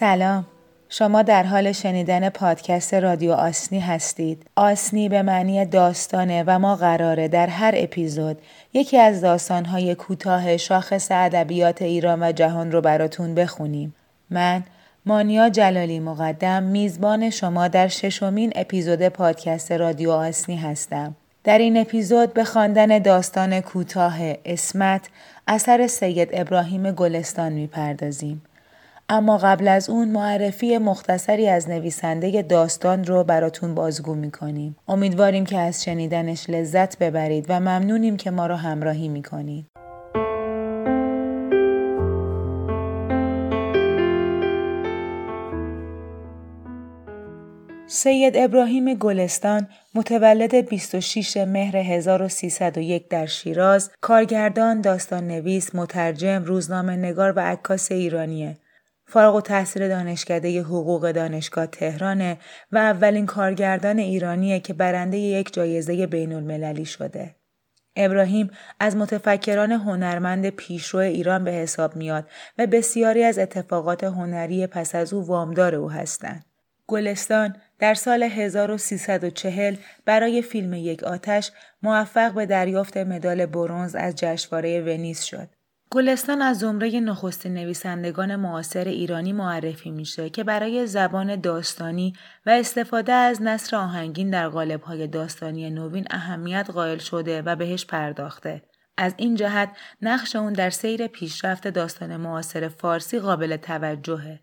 سلام شما در حال شنیدن پادکست رادیو آسنی هستید. آسنی به معنی داستانه و ما قراره در هر اپیزود یکی از داستانهای کوتاه شاخص ادبیات ایران و جهان رو براتون بخونیم. من مانیا جلالی مقدم میزبان شما در ششمین اپیزود پادکست رادیو آسنی هستم. در این اپیزود به خواندن داستان کوتاه اسمت اثر سید ابراهیم گلستان می‌پردازیم. اما قبل از اون معرفی مختصری از نویسنده داستان رو براتون بازگو می‌کنیم. امیدواریم که از شنیدنش لذت ببرید و ممنونیم که ما رو همراهی می‌کنید. سید ابراهیم گلستان متولد 26 مهر 1301 در شیراز کارگردان داستان نویس مترجم روزنامه نگار و عکاس ایرانیه فارغ و تحصیل دانشکده حقوق دانشگاه تهرانه و اولین کارگردان ایرانیه که برنده یک جایزه بین المللی شده. ابراهیم از متفکران هنرمند پیشرو ایران به حساب میاد و بسیاری از اتفاقات هنری پس از او وامدار او هستند. گلستان در سال 1340 برای فیلم یک آتش موفق به دریافت مدال برونز از جشنواره ونیز شد. گلستان از زمره نخستین نویسندگان معاصر ایرانی معرفی میشه که برای زبان داستانی و استفاده از نصر آهنگین در قالب‌های داستانی نوین اهمیت قائل شده و بهش پرداخته. از این جهت نقش اون در سیر پیشرفت داستان معاصر فارسی قابل توجهه.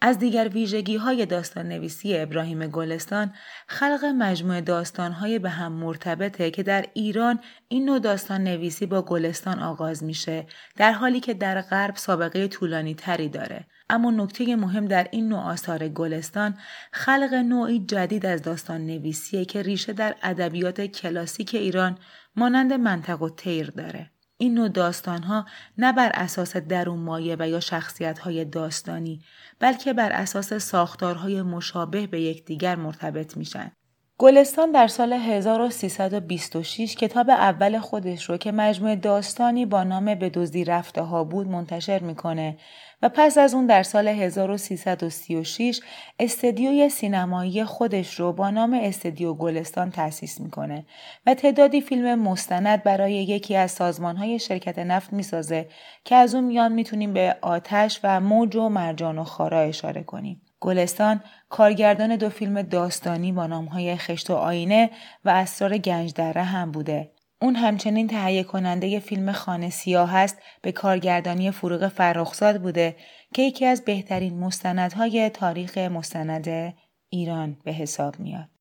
از دیگر ویژگی های داستان نویسی ابراهیم گلستان خلق مجموعه داستان های به هم مرتبطه که در ایران این نوع داستان نویسی با گلستان آغاز میشه در حالی که در غرب سابقه طولانی تری داره. اما نکته مهم در این نوع آثار گلستان خلق نوعی جدید از داستان نویسیه که ریشه در ادبیات کلاسیک ایران مانند منطق و تیر داره. این نوع داستان ها نه بر اساس درون مایه و یا شخصیت های داستانی بلکه بر اساس ساختارهای مشابه به یکدیگر مرتبط میشن. گلستان در سال 1326 کتاب اول خودش رو که مجموعه داستانی با نام به دزدی رفته ها بود منتشر می‌کنه و پس از اون در سال 1336 استدیوی سینمایی خودش رو با نام استدیو گلستان تأسیس می‌کنه و تعدادی فیلم مستند برای یکی از سازمانهای شرکت نفت می‌سازه که از اون میان می‌تونیم به آتش و موج و مرجان و خارا اشاره کنیم. گلستان کارگردان دو فیلم داستانی با نامهای خشت و آینه و اسرار گنج دره هم بوده اون همچنین تهیه کننده فیلم خانه سیاه است به کارگردانی فروغ فرخزاد بوده که یکی از بهترین مستندهای تاریخ مستند ایران به حساب میاد.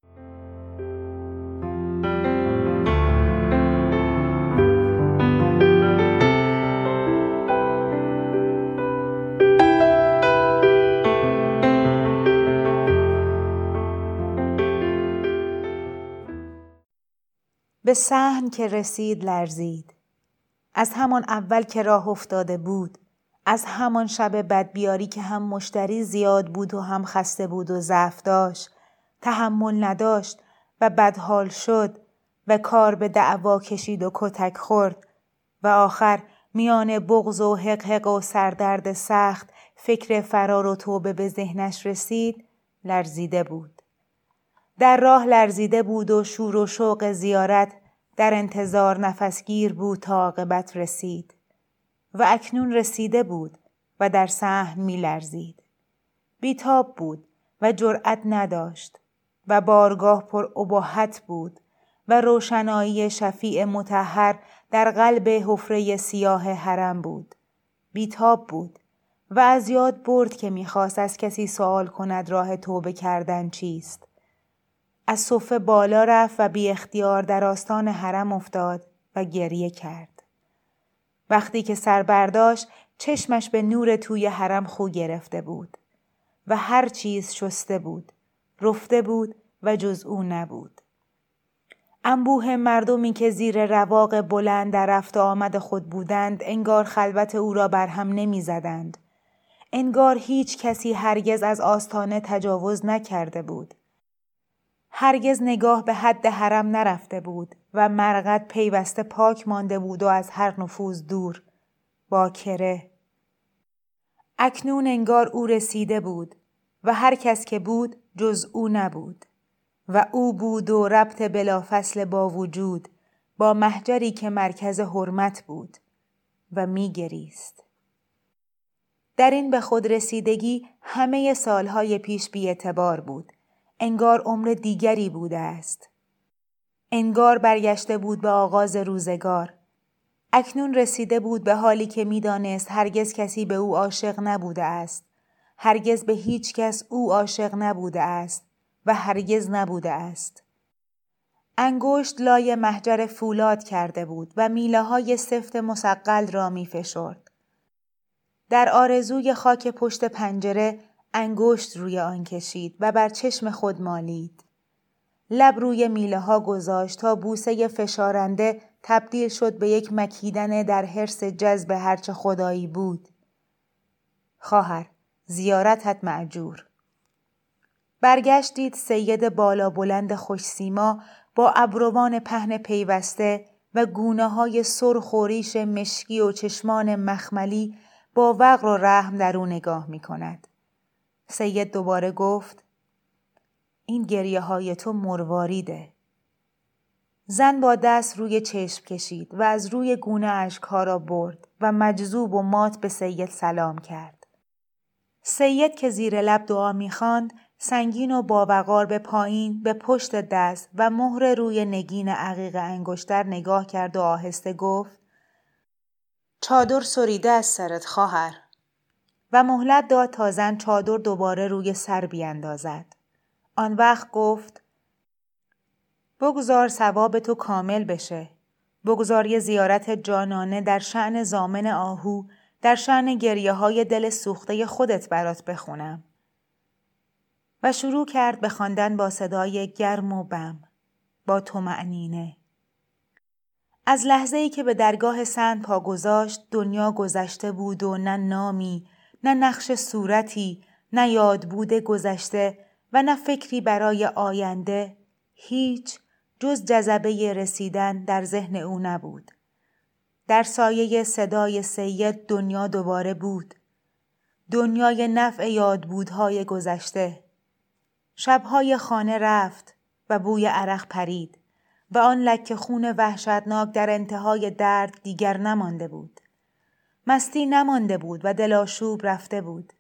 به سحن که رسید لرزید. از همان اول که راه افتاده بود. از همان شب بدبیاری که هم مشتری زیاد بود و هم خسته بود و ضعف داشت. تحمل نداشت و بدحال شد و کار به دعوا کشید و کتک خورد و آخر میان بغض و حقحق و سردرد سخت فکر فرار و توبه به ذهنش رسید لرزیده بود. در راه لرزیده بود و شور و شوق زیارت در انتظار نفسگیر بود تا عاقبت رسید و اکنون رسیده بود و در سحن می لرزید. بیتاب بود و جرأت نداشت و بارگاه پر ابهت بود و روشنایی شفیع متحر در قلب حفره سیاه حرم بود. بیتاب بود و از یاد برد که می‌خواست از کسی سوال کند راه توبه کردن چیست. از صفه بالا رفت و بی اختیار در آستان حرم افتاد و گریه کرد. وقتی که سر برداشت چشمش به نور توی حرم خو گرفته بود و هر چیز شسته بود، رفته بود و جز او نبود. انبوه مردمی که زیر رواق بلند در رفت آمد خود بودند انگار خلوت او را بر هم نمی زدند. انگار هیچ کسی هرگز از آستانه تجاوز نکرده بود. هرگز نگاه به حد حرم نرفته بود و مرقد پیوسته پاک مانده بود و از هر نفوذ دور. باکره اکنون انگار او رسیده بود و هر کس که بود جز او نبود و او بود و ربط بلافصل با وجود با محجری که مرکز حرمت بود و میگریست. در این به خود رسیدگی همه سالهای پیش بی اعتبار بود. انگار عمر دیگری بوده است. انگار برگشته بود به آغاز روزگار. اکنون رسیده بود به حالی که می‌دانست هرگز کسی به او عاشق نبوده است. هرگز به هیچ کس او عاشق نبوده است و هرگز نبوده است. انگشت لای محجر فولاد کرده بود و میله های سفت مسقل را می فشرد. در آرزوی خاک پشت پنجره انگشت روی آن کشید و بر چشم خود مالید. لب روی میله ها گذاشت تا بوسه فشارنده تبدیل شد به یک مکیدن در حرس جذب هرچه خدایی بود. خواهر زیارتت معجور برگشتید سید بالا بلند خوشسیما با ابروان پهن پیوسته و گونه های سرخ و ریش مشکی و چشمان مخملی با وقر و رحم در او نگاه می کند. سید دوباره گفت این گریه های تو مرواریده. زن با دست روی چشم کشید و از روی گونه اشکها را برد و مجذوب و مات به سید سلام کرد. سید که زیر لب دعا می‌خواند سنگین و باوقار به پایین به پشت دست و مهر روی نگین عقیق انگشتر نگاه کرد و آهسته گفت چادر سریده از سرت خواهر و مهلت داد تا زن چادر دوباره روی سر بیاندازد آن وقت گفت بگذار ثواب تو کامل بشه. بگذار یه زیارت جانانه در شعن زامن آهو در شعن گریه های دل سوخته خودت برات بخونم. و شروع کرد به خواندن با صدای گرم و بم با تو معنینه. از لحظه ای که به درگاه سند پا گذاشت دنیا گذشته بود و نه نامی نه نقش صورتی نه یاد بوده گذشته و نه فکری برای آینده هیچ جز جذبه رسیدن در ذهن او نبود. در سایه صدای سید دنیا دوباره بود. دنیای نفع یادبودهای گذشته. شبهای خانه رفت و بوی عرق پرید و آن لکه خون وحشتناک در انتهای درد دیگر نمانده بود. مستی نمانده بود و دلاشوب رفته بود.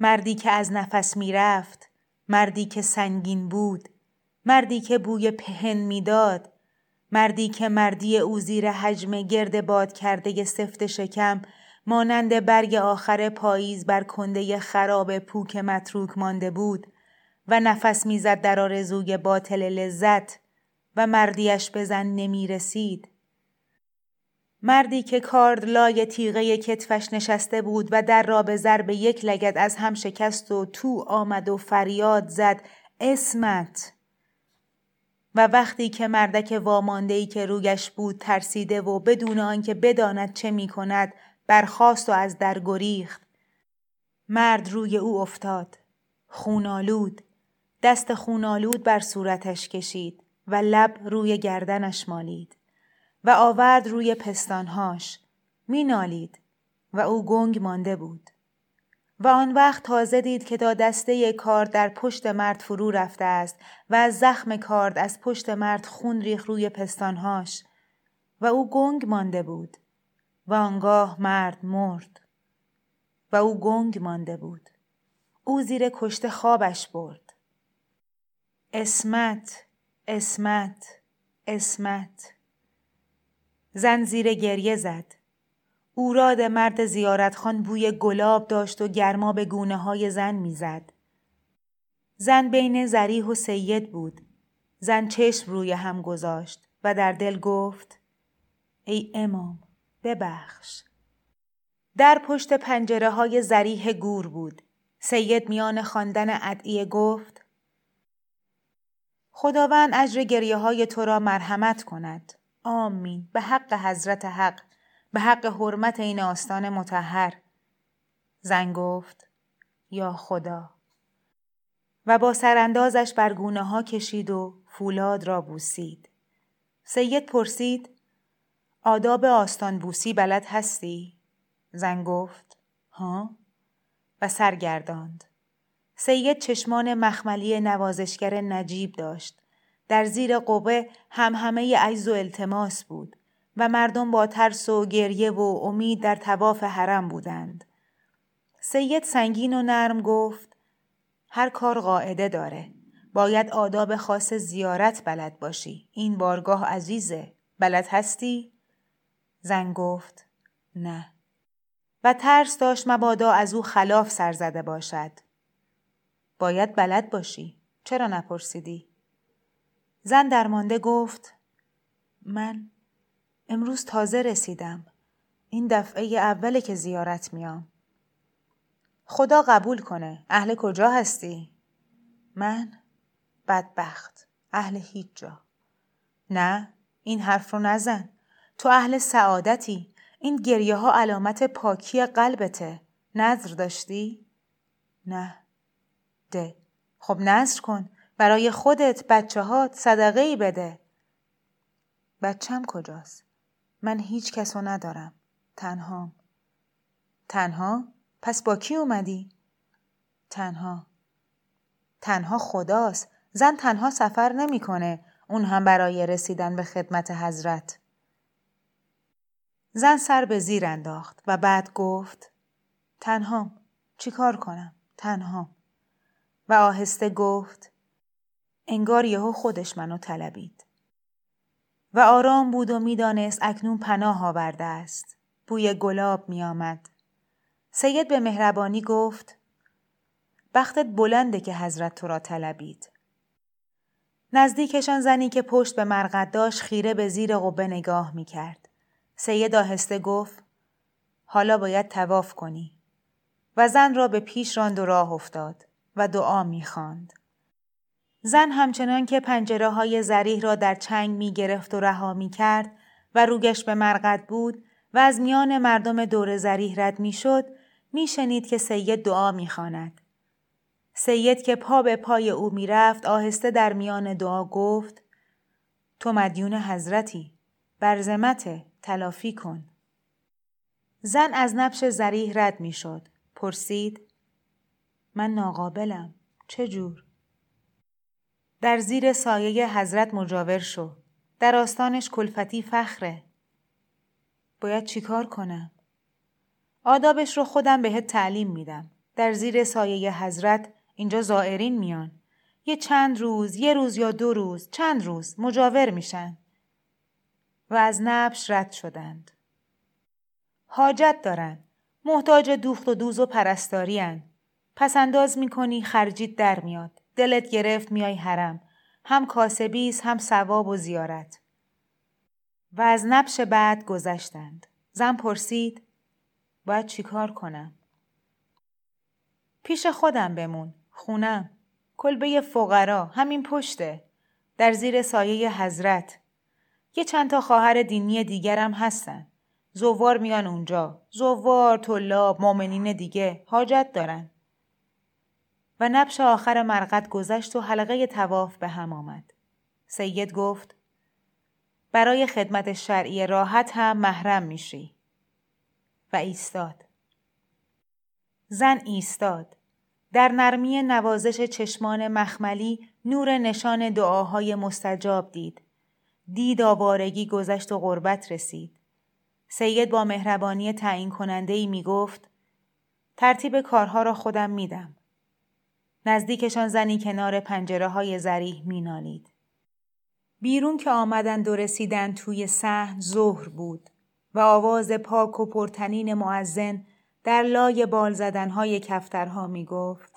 مردی که از نفس می رفت، مردی که سنگین بود، مردی که بوی پهن می‌داد، مردی که مردی او زیر حجم گرد باد کرده سفت شکم مانند برگ آخر پاییز بر کنده خراب پوک متروک مانده بود و نفس می‌زد در آرزوی باطل لذت و مردیش به زن نمی رسید. مردی که کارد لای تیغه کتفش نشسته بود و در را به ضرب یک لگد از هم شکست و تو آمد و فریاد زد اسمت. و وقتی که مردک وامانده که رویش بود ترسیده و بدون آنکه بداند چه می کند برخاست و از در گریخت. مرد روی او افتاد. خونالود دست خونالود بر صورتش کشید و لب روی گردنش مالید. و آورد روی پستانهاش. مینالید و او گنگ مانده بود. و آن وقت تازه دید که تا دسته کارد در پشت مرد فرو رفته است و از زخم کارد از پشت مرد خون ریخ روی پستانهاش. و او گنگ مانده بود. و آنگاه مرد مرد. و او گنگ مانده بود. او زیر کشته خوابش برد. اسمت اسمت اسمت. زن زیر گریه زد اوراد مرد زیارتخان بوی گلاب داشت و گرما به گونه های زن می‌زد. زن بین زریح و سید بود. زن چشم روی هم گذاشت و در دل گفت ای امام ببخش. در پشت پنجره های زریح گور بود. سید میان خواندن ادعیه گفت خداوند اجر گریه های تو را مرحمت کند. آمین به حق حضرت حق به حق حرمت این آستان متحر زن گفت یا خدا و با سراندازش بر گونه ها کشید و فولاد را بوسید سید پرسید آداب آستان بوسی بلد هستی؟ زن گفت ها؟ و سرگرداند. سید چشمان مخملی نوازشگر نجیب داشت. در زیر قبه هم همه عیز و التماس بود و مردم با ترس و گریه و امید در تواف حرم بودند. سید سنگین و نرم گفت هر کار قاعده داره. باید آداب خاص زیارت بلد باشی. این بارگاه عزیزه. بلد هستی؟ زن گفت نه. و ترس داشت مبادا از او خلاف سر زده باشد. باید بلد باشی. چرا نپرسیدی؟ زن درمانده گفت من امروز تازه رسیدم. این دفعه اوله که زیارت میام. خدا قبول کنه. اهل کجا هستی؟ من بدبخت. اهل هیچ جا. نه این حرف رو نزن. تو اهل سعادتی. این گریه ها علامت پاکی قلبته. نظر داشتی؟ نه. ده. خب نظر کن. برای خودت بچه هات صدقه ای بده. بچم کجاست؟ من هیچ کسو ندارم. تنها. تنها؟ پس با کی اومدی؟ تنها. تنها خداست. زن تنها سفر نمی‌کنه. اون هم برای رسیدن به خدمت حضرت. زن سر به زیر انداخت و بعد گفت تنها چی کار کنم؟ تنها و آهسته گفت انگار یهو خودش منو طلبید و آرام بود و می‌دانست اکنون پناه آورده است بوی گلاب می آمد. سید به مهربانی گفت بختت بلنده که حضرت تو را طلبید نزدیکشان زنی که پشت به مرقد داشت خیره به زیر قبه نگاه می کرد. سید آهسته گفت حالا باید تواف کنی و زن را به پیش راند و راه افتاد و دعا می خاند. زن همچنان که پنجره های زریح را در چنگ می گرفت و رها می کرد و روگش به مرقد بود و از میان مردم دور زریح رد می شد می شنید که سید دعا می خاند. سید که پا به پای او می رفت آهسته در میان دعا گفت تو مدیون حضرتی برزمت تلافی کن. زن از نبش زریح رد می شد. پرسید من ناقابلم. چجور؟ در زیر سایه حضرت مجاور شو. در آستانش کلفتی فخره. باید چیکار کنم؟ آدابش رو خودم بهت تعلیم میدم. در زیر سایه حضرت اینجا زائرین میان. یه چند روز، یه روز یا دو روز، چند روز مجاور میشن. و از نبش رد شدند. حاجت دارن. محتاج دوخت و دوز و پرستاری هن. پس انداز می‌کنی خرجیت در میاد. دلت گرفت میای حرم. هم کاسبیز هم ثواب و زیارت. و از نبش بعد گذشتند. زن پرسید باید چیکار کنم؟ پیش خودم بمون. خونم. کلبه فقرا. همین پشته. در زیر سایه حضرت. یه چند تا خواهر دینی دیگرم هستن. زوار میان اونجا. زوار، طلاب، مؤمنین دیگه حاجت دارن. و نبش آخر مرقد گذشت و حلقه تواف به هم آمد. سید گفت برای خدمت شرعی راحت هم محرم میشی. و ایستاد. زن ایستاد. در نرمی نوازش چشمان مخملی نور نشان دعاهای مستجاب دید. دید آوارگی گذشت و غربت رسید. سید با مهربانی تعیین کننده ای می گفت ترتیب کارها را خودم میدم. نزدیکشان زنی کنار پنجره های زریح می نالید. بیرون که آمدند و رسیدند توی صحن ظهر بود و آواز پاک و پرتنین معزن در لای بال زدنهای کفترها می گفت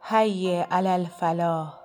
حی علل فلاح